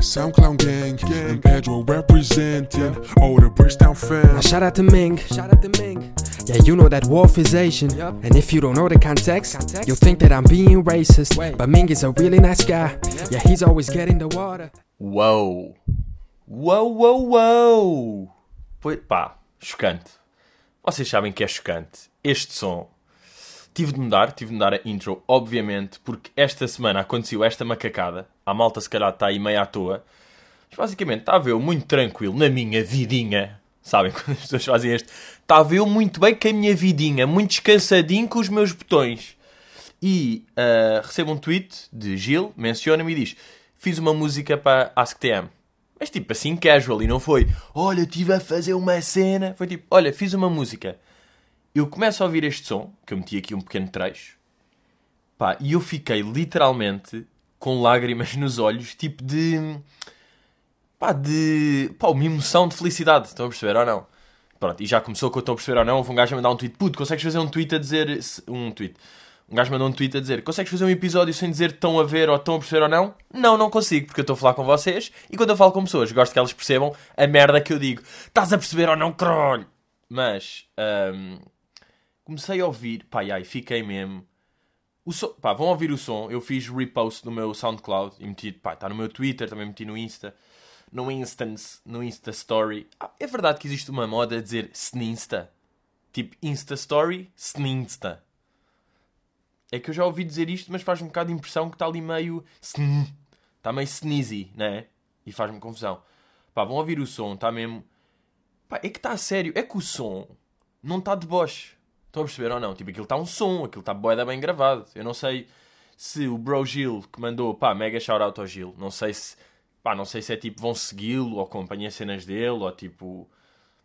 Sound Clown Gang, and Pedro representing all the Bridgetown fam. Now shout out to Ming. Shout out to Ming. Yeah, you know that Wolf is Asian. And if you don't know the context, you'll think that I'm being racist. But Ming is a really nice guy. Yeah, he's always getting the water. Whoa. Whoa, whoa, whoa. Foi, pá, chocante. Vocês sabem que é chocante. Este som. Tive de mudar, tive de mudar a intro, obviamente, porque esta semana aconteceu esta macacada. A malta se calhar está aí meio à toa. Mas basicamente estava eu muito tranquilo na minha vidinha. Sabem quando as pessoas fazem este? Estava eu muito bem com a minha vidinha, muito descansadinho com os meus botões. E uh, recebo um tweet de Gil, menciona-me e diz: Fiz uma música para AskTM. Mas tipo assim, casual, e não foi: Olha, estive a fazer uma cena. Foi tipo: Olha, fiz uma música. Eu começo a ouvir este som, que eu meti aqui um pequeno trecho, pá, e eu fiquei literalmente com lágrimas nos olhos, tipo de. pá, de. pá, uma emoção de felicidade. Estão a perceber ou não? Pronto, e já começou com eu estou a perceber ou não. Houve um gajo a mandar um tweet: Puto, consegues fazer um tweet a dizer. um tweet. Um gajo mandou um tweet a dizer: Consegues fazer um episódio sem dizer estão a ver ou estão a perceber ou não? Não, não consigo, porque eu estou a falar com vocês e quando eu falo com pessoas, gosto que elas percebam a merda que eu digo: Estás a perceber ou não, caralho? Mas. hum, comecei a ouvir, pá, e aí fiquei mesmo. O som, pá, vão ouvir o som. Eu fiz repost no meu SoundCloud e meti, pá, está no meu Twitter, também meti no Insta, no Instance, no Insta Story. Ah, é verdade que existe uma moda a dizer Sninsta? Tipo Insta Story, Sninsta. É que eu já ouvi dizer isto, mas faz-me um bocado de impressão que está ali meio. sn- Está meio sneezy, né? E faz-me confusão. Pá, vão ouvir o som, está mesmo. Pá, é que está a sério. É que o som não está de boche. Estão a perceber ou não? Tipo, aquilo está um som, aquilo está boeda bem gravado. Eu não sei se o Bro Gil que mandou, pá, mega shout out ao Gil. Não sei se, pá, não sei se é tipo, vão segui-lo ou acompanhem as cenas dele ou tipo,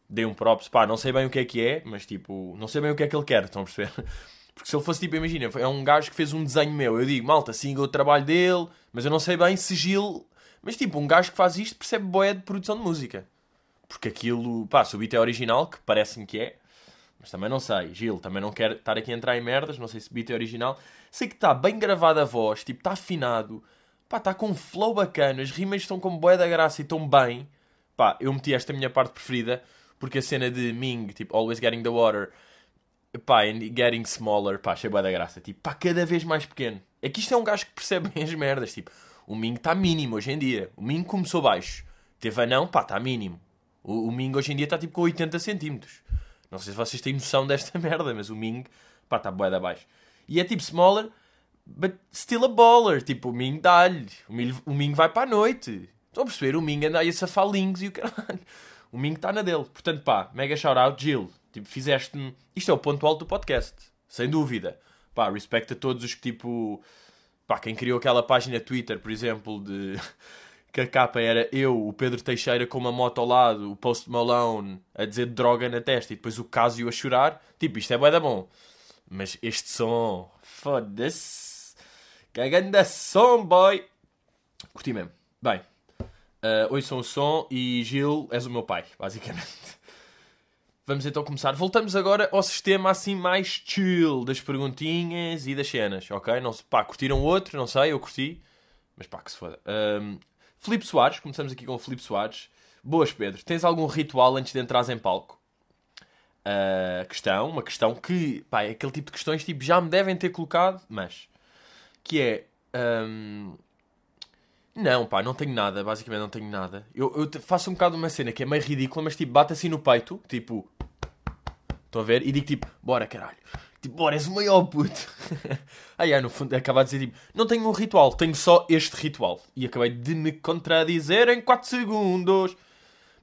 dê um props, pá, não sei bem o que é que é, mas tipo, não sei bem o que é que ele quer, estão a perceber? Porque se ele fosse tipo, imagina, é um gajo que fez um desenho meu, eu digo, malta, siga o trabalho dele, mas eu não sei bem se Gil. Mas tipo, um gajo que faz isto percebe boé de produção de música. Porque aquilo, pá, se o beat é original, que parece-me que é, mas também não sei. Gil, também não quero estar aqui a entrar em merdas, não sei se o beat é original. Sei que está bem gravada a voz, tipo, está afinado, pá, está com um flow bacana, as rimas estão com boé da graça e estão bem. Pá, eu meti esta minha parte preferida, porque a cena de Ming, tipo, Always Getting the Water, pá, and getting smaller, pá, achei bué da graça. Tipo, pá, cada vez mais pequeno. É que isto é um gajo que percebe bem as merdas. Tipo, o Ming está mínimo hoje em dia. O Ming começou baixo. Teve anão, pá, está mínimo. O, o Ming hoje em dia está tipo com 80 centímetros. Não sei se vocês têm noção desta merda, mas o Ming, pá, está bué da baixo. E é tipo smaller, but still a baller. Tipo, o Ming dá-lhe. O Ming, o Ming vai para a noite. Estão a perceber? O Ming anda aí a safar links e o caralho. O Ming está na dele. Portanto, pá, mega shout out, Jill. Tipo, fizeste-me. Isto é o ponto alto do podcast. Sem dúvida. Pá, respeito a todos os que, tipo. Pá, quem criou aquela página Twitter, por exemplo, de. Que a capa era eu, o Pedro Teixeira com uma moto ao lado, o Post Malone a dizer droga na testa e depois o Casio a chorar. Tipo, isto é bué da bom. Mas este som. Foda-se. Cagando som, boy. Curti mesmo. Bem. Uh, ouçam o som e Gil, és o meu pai, basicamente. Vamos então começar. Voltamos agora ao sistema assim mais chill das perguntinhas e das cenas, ok? Não, pá, curtiram outro, não sei, eu curti. Mas pá, que se foda. Um, Filipe Soares, começamos aqui com o Filipe Soares. Boas, Pedro. Tens algum ritual antes de entrares em palco? Uh, questão, uma questão que, pá, é aquele tipo de questões tipo, já me devem ter colocado, mas que é. um, não, pá, não tenho nada, basicamente não tenho nada. Eu, eu faço um bocado uma cena que é meio ridícula, mas tipo, bate assim no peito, tipo. Estão a ver? E digo tipo, bora caralho. Tipo, bora, és o maior puto. Aí, ah, no fundo, acaba de dizer tipo, não tenho um ritual, tenho só este ritual. E acabei de me contradizer em 4 segundos.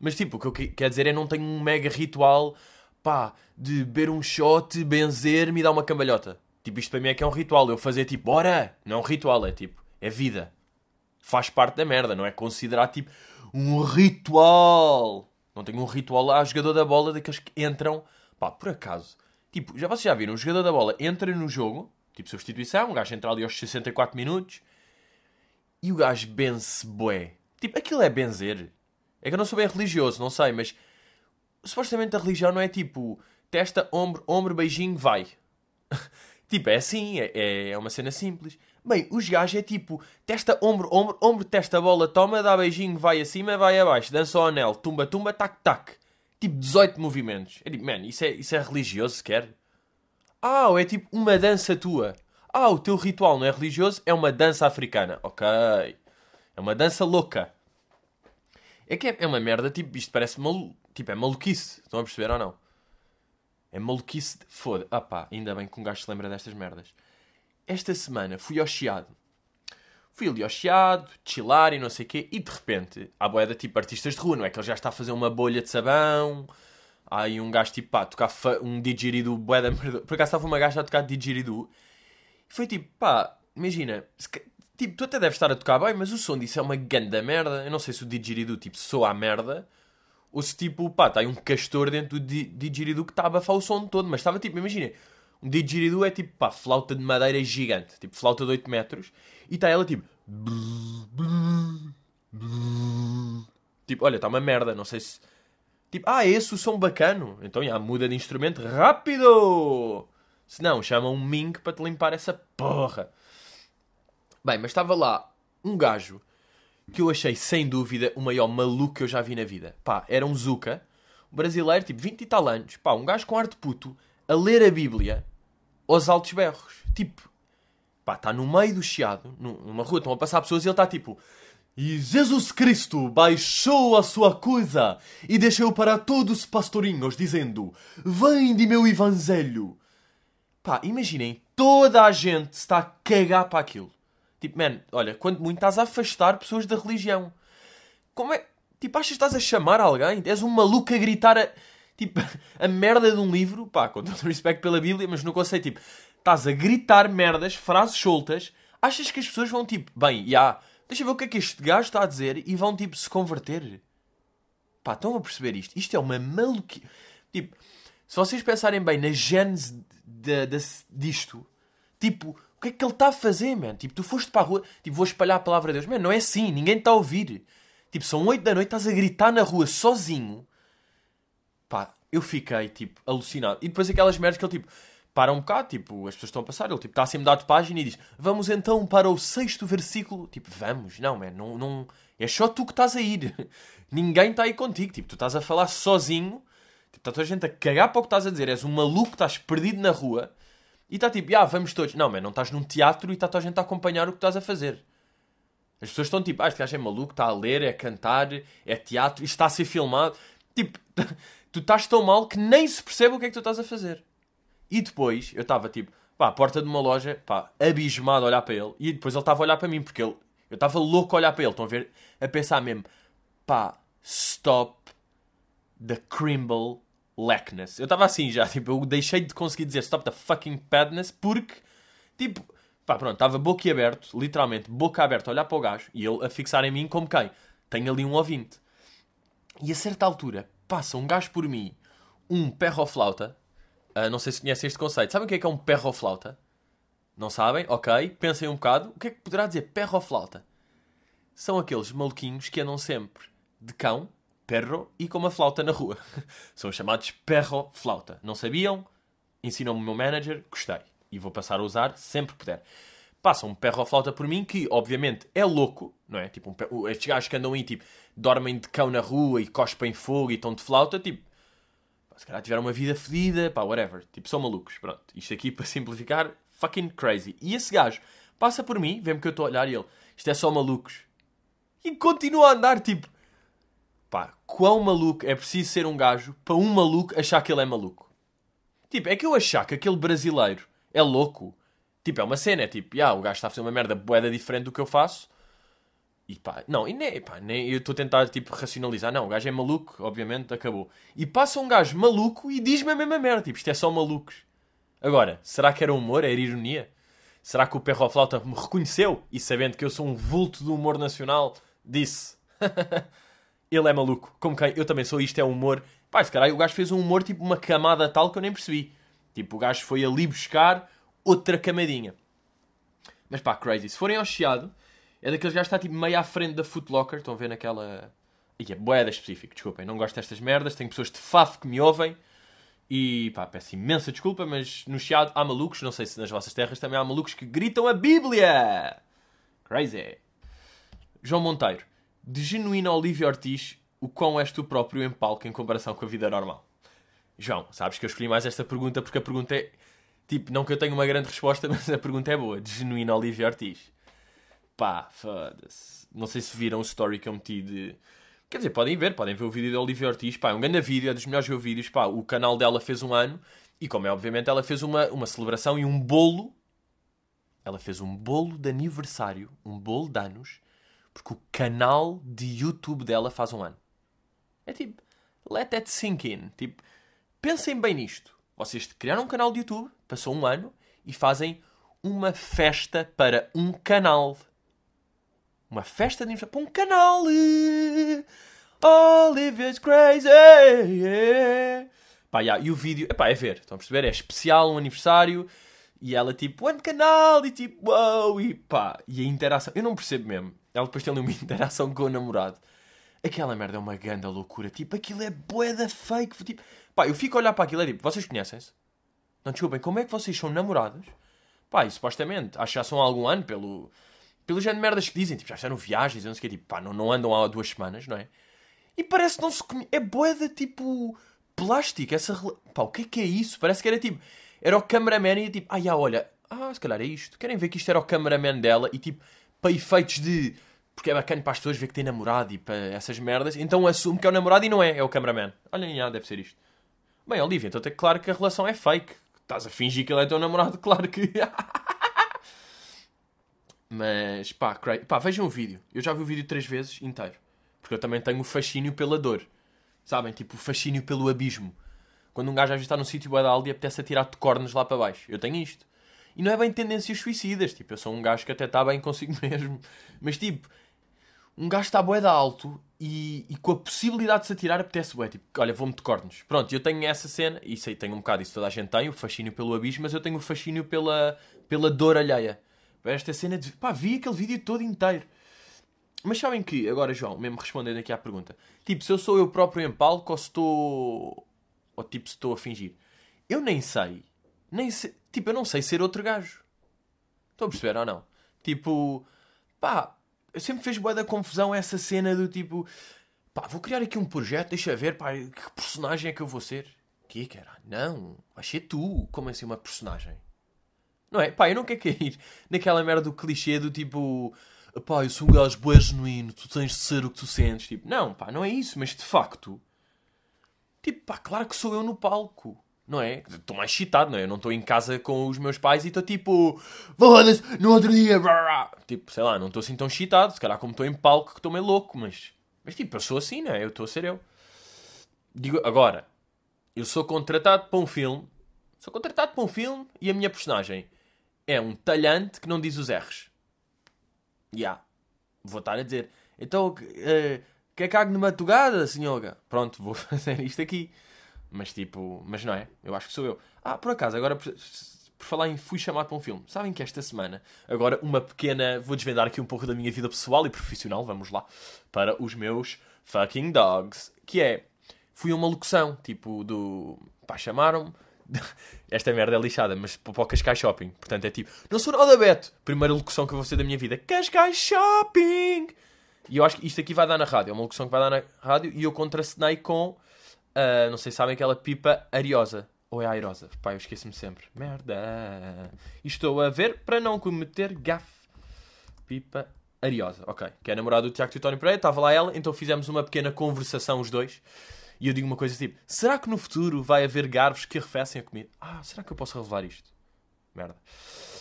Mas tipo, o que eu que- quero dizer é não tenho um mega ritual, pá, de beber um shot, benzer-me e dar uma cambalhota. Tipo, isto para mim é que é um ritual. Eu fazer tipo, bora! Não é um ritual, é tipo, é vida. Faz parte da merda, não é considerar tipo um ritual. Não tenho um ritual lá, jogador da bola daqueles que entram, pá, por acaso. Tipo, já vocês já viram, o jogador da bola entra no jogo, tipo substituição, um gajo entra ali aos 64 minutos e o gajo benze bué. Tipo, aquilo é benzer. É que eu não sou bem religioso, não sei, mas supostamente a religião não é tipo testa, ombro, ombro, beijinho, vai. tipo, é assim, é, é- é uma cena simples. Bem, os gajos é tipo, testa, ombro, ombro, ombro, testa, bola, toma, dá beijinho, vai acima, vai abaixo, dança o anel, tumba, tumba, tac, tac. Tipo, 18 movimentos. É tipo, man, isso é, isso é religioso sequer? Ah, é tipo uma dança tua. Ah, o teu ritual não é religioso, é uma dança africana. Ok. É uma dança louca. É que é, é uma merda, tipo, isto parece malu... Tipo, é maluquice. Estão a perceber ou não? É maluquice. De... Foda. Ah pá, ainda bem que um gajo se lembra destas merdas. Esta semana fui ao Chiado. Fui ali ao Chiado, chilar e não sei o quê. E de repente, há boeda tipo artistas de rua, não é? Que ele já está a fazer uma bolha de sabão. Há aí um gajo tipo, pá, tocar um didgeridoo boeda... Por acaso estava uma gaja a tocar didgeridoo. E foi tipo, pá, imagina... Tipo, tu até deves estar a tocar bem, mas o som disso é uma ganda merda. Eu não sei se o didgeridoo, tipo, soa a merda ou se tipo, pá, está aí um castor dentro do didgeridoo que está a abafar o som todo. Mas estava tipo, imagina, um didgeridoo é tipo, pá, flauta de madeira gigante, tipo, flauta de 8 metros, e está ela tipo. Tipo, olha, está uma merda, não sei se. Tipo, ah, esse o som bacano. Então, já, muda de instrumento rápido! Se não, chama um Ming para te limpar essa porra. Bem, mas estava lá um gajo que eu achei sem dúvida o maior maluco que eu já vi na vida. Pá, era um Zuka, um brasileiro, tipo 20 e tal anos, pá, um gajo com ar de puto, a ler a Bíblia aos altos berros. Tipo, pá, está no meio do chiado, numa rua, estão a passar pessoas e ele está tipo. E Jesus Cristo baixou a sua coisa e deixou para todos os pastorinhos, dizendo: Vem de meu evangelho. Pá, imaginem, toda a gente está a cagar para aquilo. Tipo, man, olha, quando muito estás a afastar pessoas da religião. Como é? Tipo, achas que estás a chamar alguém? És um maluco a gritar a, tipo, a merda de um livro? Pá, com todo o respeito pela Bíblia, mas não conceito, tipo, estás a gritar merdas, frases soltas. Achas que as pessoas vão, tipo, bem, já, yeah, deixa ver o que é que este gajo está a dizer e vão, tipo, se converter? Pá, estão a perceber isto? Isto é uma maluquice. Tipo, se vocês pensarem bem na gênese de, de, disto, tipo, o que é que ele está a fazer, man? Tipo, tu foste para a rua, tipo, vou espalhar a palavra de Deus. Man, não é assim, ninguém está a ouvir. Tipo, são 8 da noite, estás a gritar na rua sozinho. Pá, eu fiquei, tipo, alucinado. E depois aquelas merdas que ele, tipo, para um bocado, tipo, as pessoas estão a passar, ele, tipo, está a mudar de página e diz, vamos então para o sexto versículo. Tipo, vamos, não, man, não, não... É só tu que estás a ir. ninguém está aí contigo. Tipo, tu estás a falar sozinho. Tipo, está toda a gente a cagar para o que estás a dizer. És um maluco, estás perdido na rua e está tipo, ah, vamos todos. Não, mas não estás num teatro e está toda a gente a acompanhar o que estás a fazer. As pessoas estão tipo, ah, este gajo é maluco, está a ler, é cantar, é teatro, isto está a ser filmado. Tipo, tu estás tão mal que nem se percebe o que é que tu estás a fazer. E depois, eu estava tipo, pá, à porta de uma loja, pá, abismado a olhar para ele. E depois ele estava a olhar para mim, porque ele, eu estava louco a olhar para ele. Estão a ver, a pensar mesmo, pá, stop the crimble lackness. Eu estava assim já, tipo, eu deixei de conseguir dizer stop the fucking padness porque, tipo, pá, pronto, estava boca aberto, literalmente, boca aberta a olhar para o gajo e ele a fixar em mim como quem? Tenho ali um ouvinte. E a certa altura passa um gajo por mim, um perroflauta. Uh, não sei se conhecem este conceito. Sabem o que é que é um perroflauta? Não sabem? Ok. Pensem um bocado. O que é que poderá dizer perroflauta? São aqueles maluquinhos que andam sempre de cão perro e com uma flauta na rua. São chamados perro-flauta. Não sabiam? Ensinou-me o meu manager, gostei. E vou passar a usar sempre que puder. Passa um perro-flauta por mim que, obviamente, é louco, não é? Tipo, um, estes gajos que andam aí, tipo, dormem de cão na rua e cospem fogo e estão de flauta, tipo, se calhar tiveram uma vida fedida, pá, whatever. Tipo, são malucos, pronto. Isto aqui, para simplificar, fucking crazy. E esse gajo passa por mim, vê-me que eu estou a olhar e ele, isto é só malucos. E continua a andar, tipo, Pá, quão maluco é preciso ser um gajo para um maluco achar que ele é maluco? Tipo, é que eu achar que aquele brasileiro é louco. Tipo, é uma cena, é tipo, yeah, o gajo está a fazer uma merda boeda diferente do que eu faço. E pá, não, e nem, pá, nem eu estou a tentar tipo racionalizar. Não, o gajo é maluco, obviamente, acabou. E passa um gajo maluco e diz-me a mesma merda. Tipo, isto é só malucos. Agora, será que era humor? Era ironia? Será que o Perro Flauta me reconheceu e sabendo que eu sou um vulto do humor nacional, disse: ele é maluco. Como quem eu também sou, isto é humor. Pá, se caralho, o gajo fez um humor tipo uma camada tal que eu nem percebi. Tipo, o gajo foi ali buscar outra camadinha. Mas pá, crazy. Se forem ao Chiado, é daqueles gajos que está tipo meio à frente da Footlocker. Estão a ver naquela. E é boeda específico, desculpem. Não gosto destas merdas. Tenho pessoas de faf que me ouvem. E pá, peço imensa desculpa, mas no Chiado há malucos, não sei se nas vossas terras também há malucos que gritam a Bíblia! Crazy! João Monteiro, de genuína Olivia Ortiz, o quão és tu próprio em palco em comparação com a vida normal? João, sabes que eu escolhi mais esta pergunta porque a pergunta é. Tipo, não que eu tenha uma grande resposta, mas a pergunta é boa. De genuína Olivia Ortiz. Pá, foda-se. Não sei se viram o story que eu meti de. Quer dizer, podem ver, podem ver o vídeo da Olivia Ortiz. Pá, é um grande vídeo, é dos melhores vídeos. Pá, o canal dela fez um ano e, como é obviamente, ela fez uma, uma celebração e um bolo. Ela fez um bolo de aniversário, um bolo de anos, porque o canal de YouTube dela faz um ano. É tipo, let that sink in. Tipo, pensem bem nisto. Vocês criaram um canal de YouTube, passou um ano e fazem uma festa para um canal. Uma festa de aniversário para um canal. Olivia's crazy. Yeah. Pá, yeah, e o vídeo, epá, é ver, estão a perceber? É especial, um aniversário. E ela tipo, one canal, e tipo, wow, e pá, e a interação, eu não percebo mesmo. Ela depois tem ali uma interação com o namorado. Aquela merda é uma ganda loucura, tipo, aquilo é boeda fake. Tipo, pá, eu fico a olhar para aquilo e tipo, vocês conhecem-se? Não, desculpem, como é que vocês são namorados? Pá, e supostamente, acho que já são há algum ano, pelo, pelo género de merdas que dizem, tipo, já fizeram viagens, não sei o quê, tipo, pá, não, não andam há duas semanas, não é? E parece que não se conhece, é boeda, tipo, plástico, essa, pá, o que é que é isso? Parece que era tipo, era o cameraman e tipo, ah, já, olha, ah, se calhar é isto. Querem ver que isto era o cameraman dela e tipo, para efeitos de. Porque é bacana para as pessoas ver que tem namorado e para essas merdas, então assume que é o namorado e não é, é o cameraman. Olhem, já, deve ser isto. Bem, Olivia, então é claro que a relação é fake. Estás a fingir que ele é teu namorado, claro que. Mas, pá, cra... pá, vejam o vídeo. Eu já vi o vídeo três vezes inteiro. Porque eu também tenho o fascínio pela dor. Sabem? Tipo, o fascínio pelo abismo. Quando um gajo está num sítio aldeia e apetece atirar-te cornos lá para baixo. Eu tenho isto. E não é bem tendências suicidas. Tipo, eu sou um gajo que até está bem consigo mesmo. Mas tipo, um gajo está bué da alto e, e, com a possibilidade de se atirar apetece bué. Tipo, olha, vou-me de cornos. Pronto, eu tenho essa cena. E sei, tenho um bocado isso toda a gente tem. O fascínio pelo abismo. Mas eu tenho o fascínio pela, pela dor alheia. Esta cena de... Pá, vi aquele vídeo todo inteiro. Mas sabem que, agora João, mesmo respondendo aqui à pergunta, tipo, se eu sou eu próprio em palco ou se estou. Ou tipo, se estou a fingir. Eu nem sei. Nem sei. Tipo, eu não sei ser outro gajo. Estão a perceber ou não? Tipo, pá, eu sempre fez boa da confusão essa cena do tipo, pá, vou criar aqui um projeto, deixa ver, pá, que personagem é que eu vou ser? Que, cara? Não, vai ser tu. Como assim uma personagem? Não é? Pá, eu não quero cair naquela merda do clichê do tipo pá, eu sou um gajo bué genuíno, tu tens de ser o que tu sentes. Tipo, não, pá, não é isso, mas de facto, tipo, pá, claro que sou eu no palco. Não é? Estou mais excitado, não é? Eu não estou em casa com os meus pais e estou tipo, foda-se, no outro dia, tipo, sei lá, não estou assim tão excitado. Se calhar, como estou em palco, que estou meio louco, mas, mas tipo, eu sou assim, não é? Eu estou a ser eu. Digo, agora, eu sou contratado para um filme, sou contratado para um filme e a minha personagem é um talhante que não diz os R's. Já. Yeah. Vou estar a dizer. Então, uh, quer cago numa togada, senhora? Pronto, vou fazer isto aqui. Mas tipo, mas não é? Eu acho que sou eu. Ah, por acaso, agora por, por falar em fui chamado para um filme. Sabem que esta semana, agora uma pequena. Vou desvendar aqui um pouco da minha vida pessoal e profissional, vamos lá, para os meus fucking dogs. Que é. Fui a uma locução, tipo, do. Pá, chamaram-me esta merda é lixada, mas para o Cascais Shopping. Portanto, é tipo, não sou nada Beto. Primeira locução que eu vou ser da minha vida. Cascais Shopping! E eu acho que isto aqui vai dar na rádio. É uma locução que vai dar na rádio. E eu contracenei com, uh, não sei se sabem, aquela pipa ariosa. Ou é airosa? Pá, eu esqueço-me sempre. Merda. E estou a ver para não cometer gafe. Pipa ariosa. Ok. Que é a namorada do Tiago Teutónio Pereira. Estava lá ela. Então fizemos uma pequena conversação os dois. E eu digo uma coisa tipo: será que no futuro vai haver garvos que arrefecem a comida? Ah, será que eu posso revelar isto? Merda.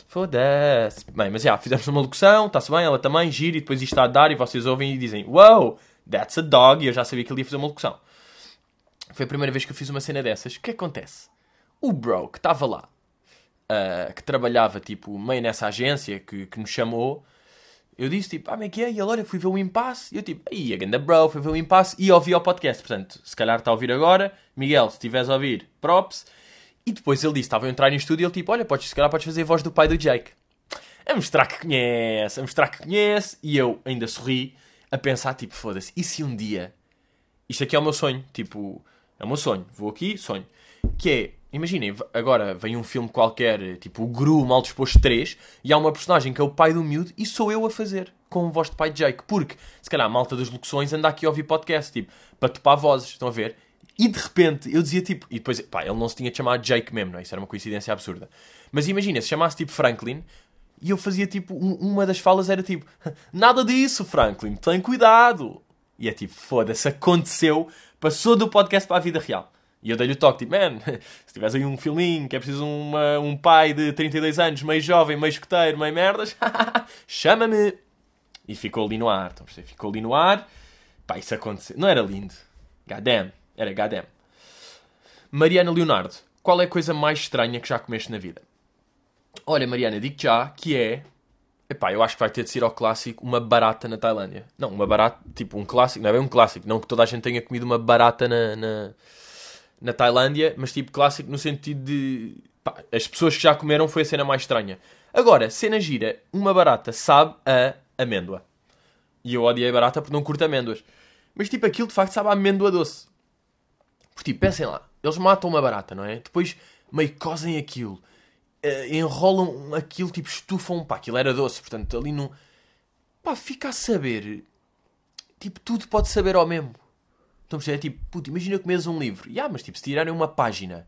Foda-se. Bem, mas já, fizemos uma locução, está-se bem, ela também gira e depois isto está a dar e vocês ouvem e dizem: Wow, that's a dog. E eu já sabia que ele ia fazer uma locução. Foi a primeira vez que eu fiz uma cena dessas. O que acontece? O bro que estava lá, uh, que trabalhava tipo meio nessa agência que, que nos chamou, eu disse tipo, ah, como é que é? E ele, olha, fui ver o impasse. E eu tipo, aí, a ganda bro, fui ver o impasse e ouvi ao podcast. Portanto, se calhar está a ouvir agora. Miguel, se estiveres a ouvir, props. E depois ele disse, estava a entrar no estúdio e ele tipo, olha, podes, se calhar podes fazer a voz do pai do Jake. A mostrar que conhece, a mostrar que conhece. E eu ainda sorri, a pensar tipo, foda-se, e se um dia... Isto aqui é o meu sonho, tipo... É o meu sonho. Vou aqui, sonho. Que é, imaginem, agora vem um filme qualquer, tipo o Gru Mal Disposto 3, e há uma personagem que é o pai do miúdo e sou eu a fazer, com voz de pai de Jake. Porque, se calhar, a malta das locuções anda aqui a ouvir podcast, tipo, para topar vozes, estão a ver? E de repente eu dizia tipo, e depois, pá, ele não se tinha chamado Jake mesmo, não é? Isso era uma coincidência absurda. Mas imagina, se chamasse tipo Franklin, e eu fazia tipo, um- uma das falas era tipo, nada disso, Franklin, tem cuidado. E é tipo, foda-se, aconteceu, passou do podcast para a vida real. E eu dei-lhe o toque, tipo, man, se tivesse aí um filminho que é preciso uma, um pai de 32 anos, meio jovem, meio escoteiro, meio merdas, chama-me. E ficou ali no ar, perceber? Ficou ali no ar, pá, isso aconteceu. Não era lindo. Goddamn, era goddamn. Mariana Leonardo, qual é a coisa mais estranha que já comeste na vida? Olha, Mariana, digo já que é. Epá, eu acho que vai ter de ser ao clássico uma barata na Tailândia. Não, uma barata, tipo um clássico, não é bem um clássico, não que toda a gente tenha comido uma barata na, na, na Tailândia, mas tipo clássico no sentido de. Pá, as pessoas que já comeram foi a cena mais estranha. Agora, cena gira, uma barata sabe a amêndoa. E eu odiei barata porque não curto amêndoas. Mas tipo, aquilo de facto sabe a amêndoa doce. Porque tipo, pensem lá, eles matam uma barata, não é? Depois meio cozem aquilo, enrolam aquilo, tipo, estufam, pá, aquilo era doce, portanto, ali não. pá, fica a saber. Tipo, tudo pode saber ao mesmo. Estão a perceber? É tipo, puto, imagina comeres um livro. Ya, mas tipo, se tirarem uma página.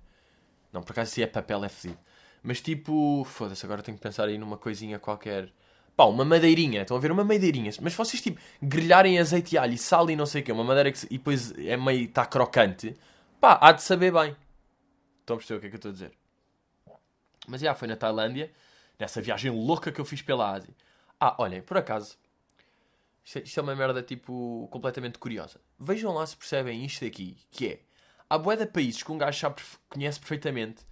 Não, por acaso se é papel é fedido. Mas tipo, foda-se, agora tenho que pensar aí numa coisinha qualquer. Pá, uma madeirinha. Estão a ver? Uma madeirinha. Mas vocês tipo grelharem azeite e alho e sal e não sei o quê, uma madeira que e depois é meio. está crocante. Pá, há de saber bem. Estão a perceber o que é que eu estou a dizer? Mas já, foi na Tailândia, nessa viagem louca que eu fiz pela Ásia. Ah, olhem, por acaso, isto é, isto é uma merda, tipo, completamente curiosa. Vejam lá se percebem isto aqui, que é, há bué de países que um gajo conhece perfeitamente,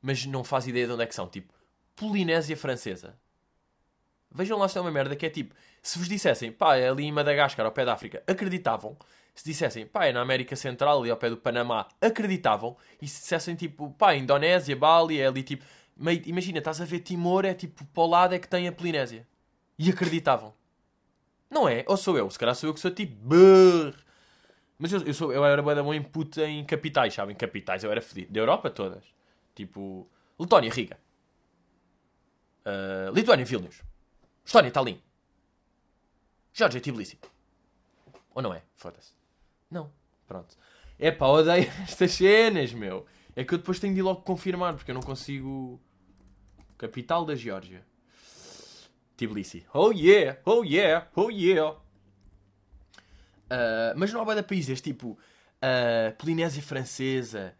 mas não faz ideia de onde é que são, tipo, Polinésia Francesa. Vejam lá se é uma merda que é tipo, se vos dissessem, pá, é ali em Madagascar, ao pé da África, acreditavam. Se dissessem, pá, é na América Central, ali ao pé do Panamá, acreditavam. E se dissessem, tipo, pá, Indonésia, Bali, é ali tipo. Imagina, estás a ver Timor, é tipo, para o lado é que tem a Polinésia. E acreditavam. Não é? Ou sou eu? Se calhar sou eu que sou tipo. brrr. Mas eu, eu, sou, eu era da bom em puta em capitais, sabem? Capitais eu era fedido. Da Europa todas. Tipo. Letónia, Riga. Uh, Lituânia, Vilnius. Estónia, Tallinn. Georgia, Tbilisi. Ou não é? Foda-se. Não. Pronto. É pá, odeio estas cenas, meu. É que eu depois tenho de ir logo confirmar, porque eu não consigo. Capital da Geórgia. Tbilisi. Oh yeah, oh yeah, oh yeah. Uh, mas não há de países, tipo uh, Polinésia Francesa,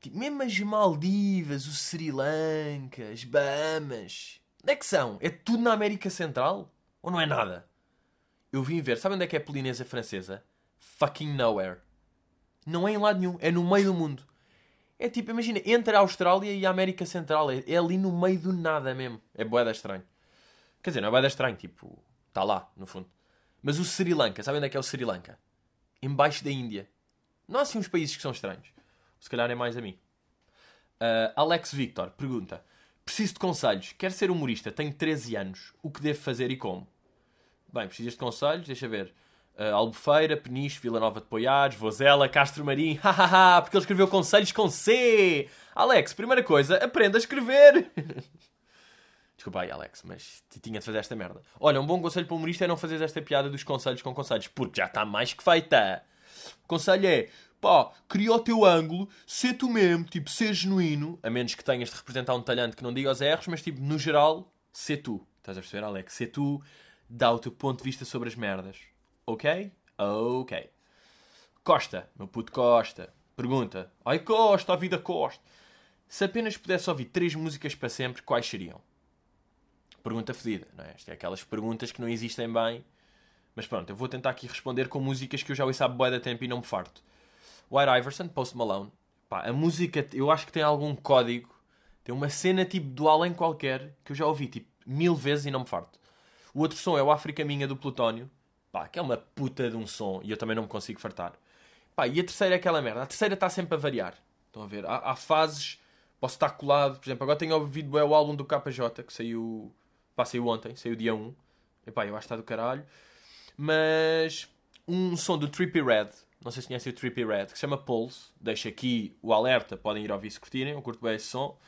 tipo, mesmo as Maldivas, o Sri Lanka, as Bahamas. Onde é que são? É tudo na América Central? Ou não é nada? Eu vim ver, sabe onde é que é a Polinésia Francesa? Fucking nowhere. Não é em lado nenhum, é no meio do mundo. É tipo, imagina, entre a Austrália e a América Central, é, é ali no meio do nada mesmo. É boeda estranho. Quer dizer, não é boeda estranho, tipo, está lá, no fundo. Mas o Sri Lanka, sabe onde é que é o Sri Lanka? Embaixo da Índia. Não há assim uns países que são estranhos. Se calhar é mais a mim. Uh, Alex Victor pergunta: Preciso de conselhos. Quero ser humorista, tenho 13 anos. O que devo fazer e como? Bem, precisas de conselhos? Deixa ver. Uh, Albufeira, Peniche, Vila Nova de Poiares, Vozela, Castro Marim. Hahaha, porque ele escreveu conselhos com C. Alex, primeira coisa, aprenda a escrever. Desculpa aí, Alex, mas tinha de fazer esta merda. Olha, um bom conselho para o humorista é não fazer esta piada dos conselhos com conselhos, porque já está mais que feita. O conselho é, pá, cria o teu ângulo, sê tu mesmo, tipo, ser genuíno, a menos que tenhas de representar um talhante que não diga os erros, mas tipo, no geral, sê tu. Estás a perceber, Alex? Sê tu, dá o teu ponto de vista sobre as merdas. Ok? Ok. Costa, meu puto Costa, pergunta: Ai Costa, a vida Costa. Se apenas pudesse ouvir três músicas para sempre, quais seriam? Pergunta fedida, não é? Isto é aquelas perguntas que não existem bem. Mas pronto, eu vou tentar aqui responder com músicas que eu já ouço há bué da tempo e não me farto. White Iverson, Post Malone. Pá, a música, eu acho que tem algum código. Tem uma cena tipo do além qualquer que eu já ouvi tipo mil vezes e não me farto. O outro som é o África Minha do Plutónio. Pá, que é uma puta de um som e eu também não me consigo fartar. Pá, e a terceira é aquela merda. A terceira está sempre a variar. Estão a ver? Há, há fases. Posso estar colado. Por exemplo, agora tenho ouvido bué o álbum do KJ que saiu. Pá, saiu ontem. Saiu dia 1. Epá, eu acho que está do caralho. Mas um som do Trippy Red, não sei se conhecem o Trippy Red, que se chama Pulse. Deixo aqui o alerta, podem ir ouvir se curtirem, eu curto bem esse som.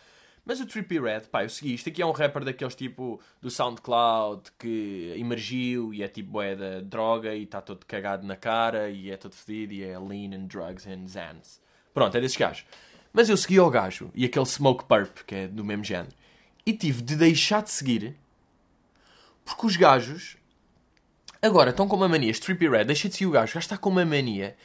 Mas o Trippy Red, pá, eu segui. Isto aqui é um rapper daqueles tipo do SoundCloud que emergiu e é tipo é da droga e está todo cagado na cara e é todo fedido e é lean and drugs and zans. Pronto, é desses gajos. Mas eu segui ao gajo e aquele Smoke Purp, que é do mesmo género. E tive de deixar de seguir porque os gajos agora estão com uma mania. Este Trippy Red, deixa de seguir o gajo. O gajo está com uma mania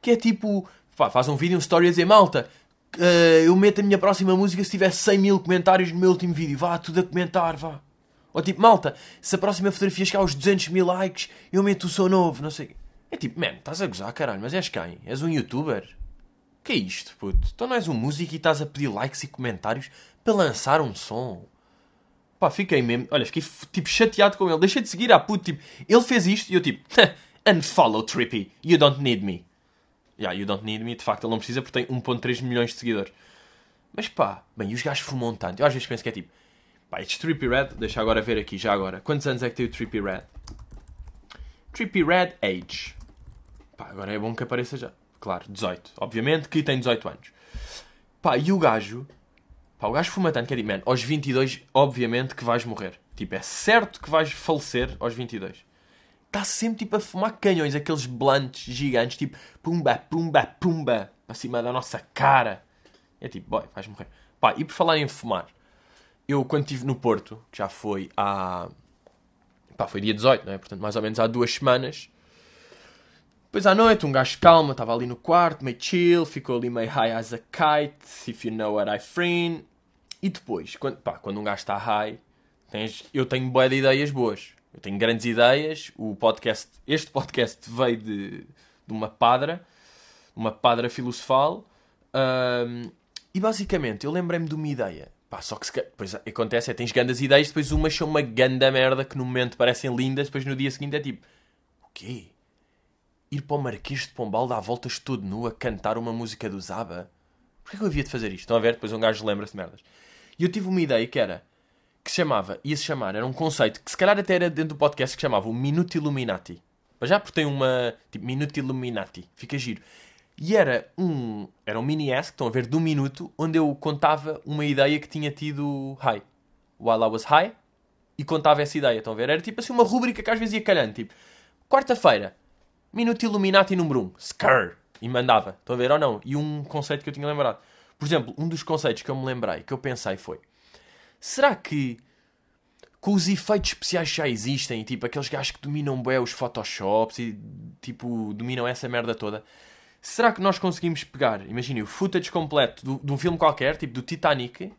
que é tipo, pá, faz um vídeo, um story a dizer malta. Uh, eu meto a minha próxima música se tiver 100 mil comentários no meu último vídeo. Vá, tudo a comentar, vá. Ou tipo, malta, se a próxima fotografia chegar aos 200 mil likes, eu meto o som novo, não sei. É tipo, man, estás a gozar, caralho, mas és quem? És um youtuber? Que é isto, puto? Então não és um músico e estás a pedir likes e comentários para lançar um som? Pá, fiquei mesmo, olha, fiquei tipo chateado com ele. Deixei de seguir a puto, tipo, ele fez isto e eu tipo, unfollow Trippy, you don't need me yeah, You Don't Need Me, de facto ele não precisa porque tem 1.3 milhões de seguidores. Mas pá, bem, e os gajos fumam tanto. Eu às vezes penso que é tipo, pá, este Trippy Red, deixa agora ver aqui, já agora. Quantos anos é que tem o Trippy Red? Trippy Red Age. Pá, agora é bom que apareça já. Claro, 18. Obviamente que tem 18 anos. Pá, e o gajo, pá, o gajo fuma tanto que é tipo, man, aos 22, obviamente que vais morrer. Tipo, é certo que vais falecer aos 22 está sempre tipo a fumar canhões, aqueles blunts gigantes, tipo pumba, pumba, pumba, para cima da nossa cara. É tipo, boy, vais morrer. Pá, e por falar em fumar, eu quando estive no Porto, que já foi há. pá, foi dia 18, não é? Portanto, mais ou menos há duas semanas. Depois à noite, um gajo calma, estava ali no quarto, meio chill, ficou ali meio high as a kite, if you know what I frean. E depois, quando, pá, quando um gajo está high, tens, eu tenho boa de ideias boas. Eu tenho grandes ideias. O podcast, este podcast veio de, de uma padra, uma padra filosofal. Um, e basicamente, eu lembrei-me de uma ideia. Pá, só que depois acontece é, tens grandes ideias, depois umas são uma ganda merda que no momento parecem lindas, depois no dia seguinte é tipo, o quê? Ir para o Marquês de Pombal dar voltas todo nu a cantar uma música do Zaba? Porquê que eu havia de fazer isto? Estão a ver? Depois um gajo lembra-se de merdas. E eu tive uma ideia que era, que se chamava, ia-se chamar, era um conceito que se calhar até era dentro do podcast que chamava o Minuto Illuminati. Mas já porque tem uma, tipo, Minuto Illuminati, fica giro. E era um, era um mini S, que estão a ver, de um minuto, onde eu contava uma ideia que tinha tido high. While I was high, e contava essa ideia, estão a ver? Era tipo assim uma rúbrica que às vezes ia calhando, tipo, quarta-feira, Minuto Illuminati número 1, um, Skrr, e mandava, estão a ver ou não? E um conceito que eu tinha lembrado. Por exemplo, um dos conceitos que eu me lembrei, que eu pensei foi, Será que com os efeitos especiais que já existem, tipo aqueles gajos que dominam bem os Photoshops e tipo dominam essa merda toda, será que nós conseguimos pegar, imagine o footage completo de um filme qualquer, tipo do Titanic,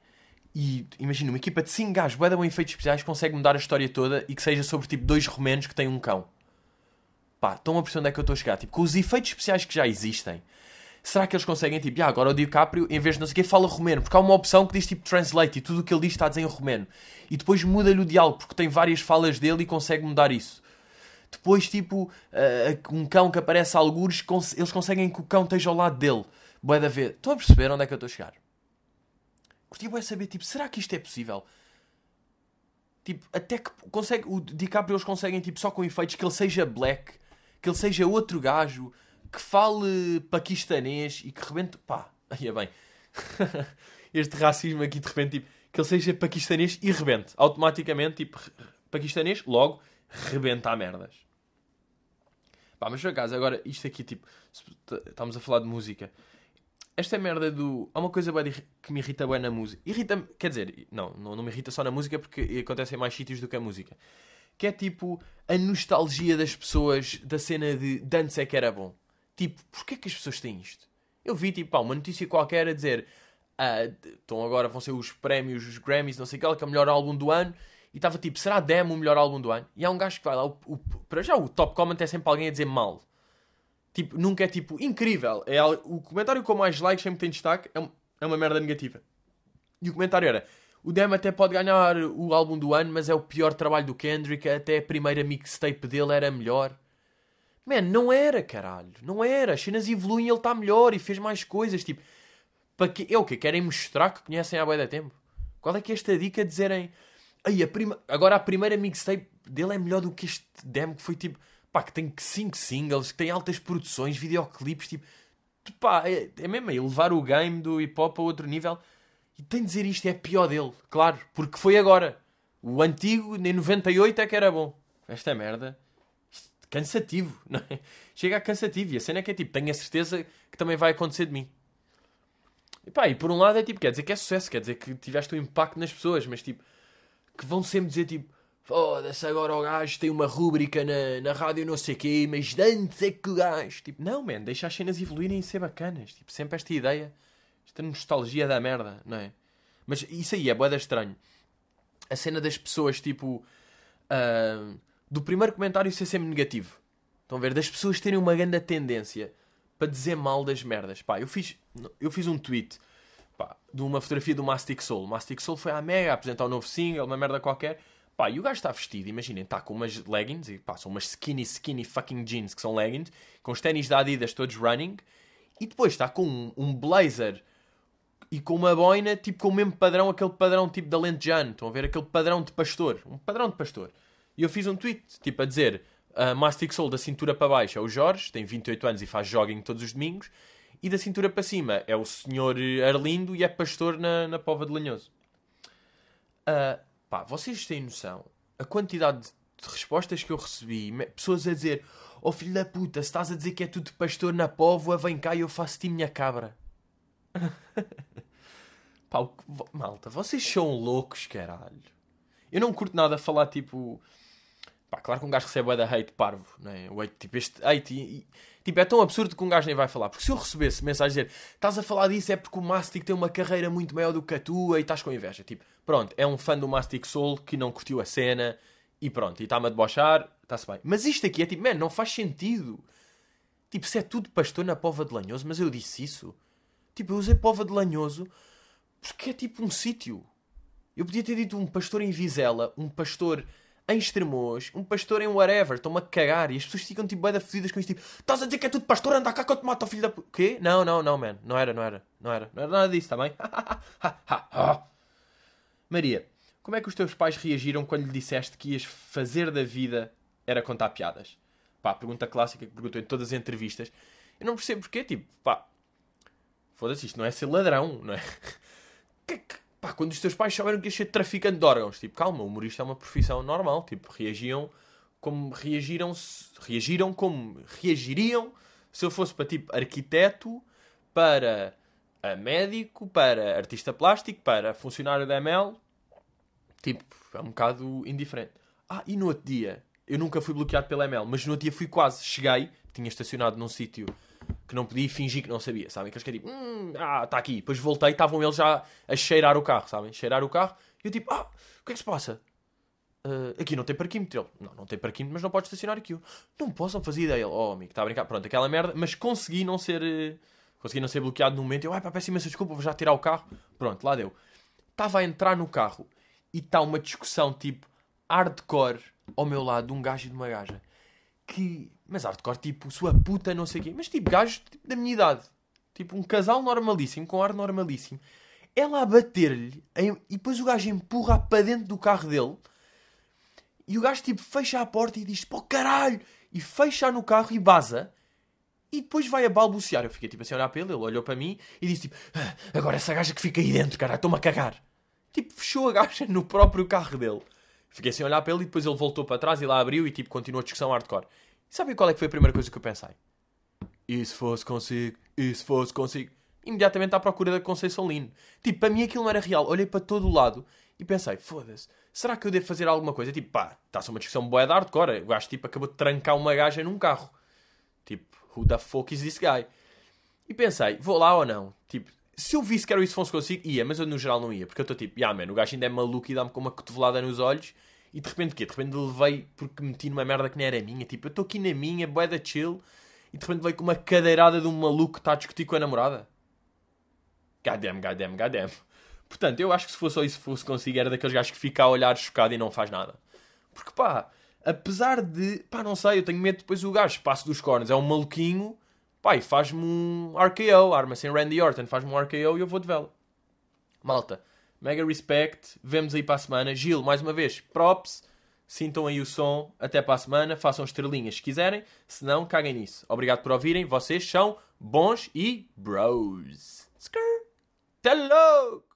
e imagina uma equipa de 5 gajos, bué bem efeitos especiais, consegue mudar a história toda e que seja sobre tipo dois romenos que têm um cão. Pá, estão a perceber onde é que eu estou a chegar? Tipo, com os efeitos especiais que já existem, será que eles conseguem, tipo, ah, agora o DiCaprio, em vez de não sei o quê, fala romeno, porque há uma opção que diz tipo translate e tudo o que ele diz está a dizer em romeno. E depois muda-lhe o diálogo, porque tem várias falas dele e consegue mudar isso. Depois, tipo, uh, um cão que aparece a algures, cons eles conseguem que o cão esteja ao lado dele. Boé da ver. Estão a perceber onde é que eu estou a chegar? Curti é saber, tipo, será que isto é possível? Tipo, até que consegue, o DiCaprio eles conseguem, tipo, só com efeitos, que ele seja black, que ele seja outro gajo, que fale paquistanês e que rebente. pá, aí é bem. este racismo aqui de repente, tipo, que ele seja paquistanês e rebente. Automaticamente, tipo, paquistanês, logo, rebenta a merdas. Pá, mas por acaso, agora, isto aqui, tipo, estamos a falar de música. Esta merda do. Há uma coisa que me irrita bem na música. Irrita-me, quer dizer, não, não, não me irrita só na música porque acontece em mais sítios do que a música. Que é tipo a nostalgia das pessoas da cena de dança é que era bom. Tipo, porquê que as pessoas têm isto? Eu vi, tipo, pá, uma notícia qualquer a dizer uh, então agora vão ser os prémios, os Grammys, não sei o que, que é o melhor álbum do ano. E estava tipo, será Demo o melhor álbum do ano? E há um gajo que vai lá, o, o, para já o top comment é sempre alguém a dizer mal. Tipo, nunca é tipo, incrível. É, o comentário com mais likes sempre tem destaque é, é uma merda negativa. E o comentário era, o Demo até pode ganhar o álbum do ano, mas é o pior trabalho do Kendrick, até a primeira mixtape dele era melhor. Man, não era, caralho. Não era. As cenas evoluem ele está melhor e fez mais coisas. Tipo, para que... é o quê? Querem mostrar que conhecem há bué da tempo? Qual é que é esta dica de dizerem... Aí, a prima... Agora a primeira mixtape dele é melhor do que este demo que foi tipo... pá, que tem 5 singles, que tem altas produções, videoclipes, tipo, pá, é, é mesmo aí, levar o game do hip hop a outro nível. E tem de dizer isto, é pior dele, claro, porque foi agora. O antigo, em 98, é que era bom. Esta merda, cansativo, não é? Chega a cansativo. E a cena é que é tipo, tenho a certeza que também vai acontecer de mim. E pá, e por um lado é tipo, quer dizer que é sucesso, quer dizer que tiveste um impacto nas pessoas, mas tipo, que vão sempre dizer tipo, foda-se agora o gajo tem uma rúbrica na, na rádio não sei o quê, mas antes é que o gajo. Tipo, não, man, deixa as cenas evoluírem e ser bacanas. Tipo, sempre esta ideia, esta nostalgia da merda, não é? Mas isso aí é boeda estranho. A cena das pessoas, tipo, uh, do primeiro comentário ser sempre negativo. Estão a ver? Das pessoas terem uma grande tendência para dizer mal das merdas. Pá, eu fiz, eu fiz um tweet pá, de uma fotografia do Mastic Soul. O Mastic Soul foi à Mega apresentar um novo single, uma merda qualquer. Pá, e o gajo está vestido, imaginem, está com umas leggings, e pá, são umas skinny, skinny fucking jeans que são leggings, com os ténis da Adidas todos running, e depois está com um, um, blazer e com uma boina, tipo com o mesmo padrão, aquele padrão tipo da Lentejano, estão a ver? Aquele padrão de pastor, um padrão de pastor. E eu fiz um tweet, tipo a dizer, a Mastic Soul da cintura para baixo é o Jorge, tem 28 anos e faz jogging todos os domingos, e da cintura para cima é o senhor Arlindo e é pastor na, na Pova de Lanhoso. Uh, Pá, vocês têm noção? A quantidade de respostas que eu recebi, pessoas a dizer: Oh filho da puta, se estás a dizer que é tudo pastor na póvoa, vem cá e eu faço-te minha cabra. Pá, malta, vocês são loucos, caralho. Eu não curto nada falar tipo. Pá, claro que um gajo recebe da hate parvo, não é? O hate, tipo, este hate. E, e, tipo, é tão absurdo que um gajo nem vai falar. Porque se eu recebesse mensagem dizer estás a falar disso é porque o Mastic tem uma carreira muito maior do que a tua e estás com inveja. Tipo, pronto, é um fã do Mastic Soul que não curtiu a cena e pronto, e está-me a debochar, está-se bem. Mas isto aqui é tipo, man, não faz sentido. Tipo, se é tudo pastor na Pova de Lanhoso, mas eu disse isso. Tipo, eu usei Pova de Lanhoso porque é tipo um sítio. Eu podia ter dito um pastor em Vizela, um pastor em Estremoz, um pastor em whatever, estão-me a cagar e as pessoas ficam tipo bem fodidas com isto, tipo, estás a dizer que é tudo pastor, anda cá que eu te mato, filho da p... Quê? Não, não, não, man, não era, não era, não era, não era nada disso, está bem? Maria, como é que os teus pais reagiram quando lhe disseste que ias fazer da vida era contar piadas? Pá, pergunta clássica que perguntou em todas as entrevistas. Eu não percebo porquê, tipo, pá, foda-se, isto não é ser ladrão, não é? Que, que, Pá, quando os teus pais souberam que ia ser traficante de órgãos, tipo, calma, o humorista é uma profissão normal, tipo, reagiam como reagiram, reagiram como reagiriam se eu fosse para, tipo, arquiteto, para médico, para artista plástico, para funcionário da ML, tipo, é um bocado indiferente. Ah, e no outro dia, eu nunca fui bloqueado pela ML, mas no outro dia fui quase, cheguei, tinha estacionado num sítio que não podia fingir que não sabia, sabem? Que é tipo, hum, ah, está aqui. Depois voltei, estavam eles já a cheirar o carro, sabem? Cheirar o carro. E eu tipo, ah, o que é que se passa? Uh, aqui não tem parquímetro. Ele, não, não tem parquímetro, mas não pode estacionar aqui. Eu, não posso, fazia ideia. Ele, oh, amigo, está a brincar. Pronto, aquela merda. Mas consegui não ser... Uh, consegui não ser bloqueado no momento. Eu, ai pá, peço imensa desculpa, vou já tirar o carro. Pronto, lá deu. Estava a entrar no carro e está uma discussão tipo hardcore ao meu lado de um gajo e de uma gaja que. Mas hardcore, tipo, sua puta, não sei o quê. Mas tipo, gajo tipo, da minha idade. Tipo, um casal normalíssimo, com ar normalíssimo. Ela a bater-lhe e depois o gajo empurra para dentro do carro dele. E o gajo, tipo, fecha a porta e diz: pô, caralho! E fecha no carro e baza. E depois vai a balbuciar. Eu fiquei tipo assim a olhar para ele, ele olhou para mim e disse tipo: ah, agora essa gaja que fica aí dentro, caralho, estou-me a cagar. Tipo, fechou a gaja no próprio carro dele. Fiquei sem olhar para ele e depois ele voltou para trás e lá abriu e tipo continuou a discussão hardcore. E sabe qual é que foi a primeira coisa que eu pensei? E se fosse consigo? E se fosse consigo? Imediatamente à procura da Conceição Lino. Tipo, para mim aquilo não era real. Olhei para todo o lado e pensei, foda-se, será que eu devo fazer alguma coisa? Tipo, pá, está-se uma discussão boa de hardcore. O gajo tipo acabou de trancar uma gaja num carro. Tipo, who the fuck is this guy? E pensei, vou lá ou não? Tipo, se eu visse que era isso fosse consigo, ia, mas eu no geral não ia, porque eu estou tipo, yeah, man, o gajo ainda é maluco e dá-me com uma cotovelada nos olhos e de repente o quê? De repente levei porque meti numa merda que nem era minha, tipo, eu estou aqui na minha, bué da chill, e de repente veio com uma cadeirada de um maluco que está a discutir com a namorada. Goddamn, goddamn, goddamn. Portanto, eu acho que se fosse só isso fosse consigo, era daqueles gajos que fica a olhar chocado e não faz nada. Porque pá, apesar de, pá, não sei, eu tenho medo depois o gajo passo dos cornos, é um maluquinho pai faz-me um RKO, arma sem Randy Orton, faz-me um RKO e eu vou de vela. Malta, mega respect, vemos aí para a semana. Gil, mais uma vez, props, sintam aí o som, até para a semana, façam estrelinhas se quiserem, se não, caguem nisso. Obrigado por ouvirem, vocês são bons e bros. Skrr. Até logo!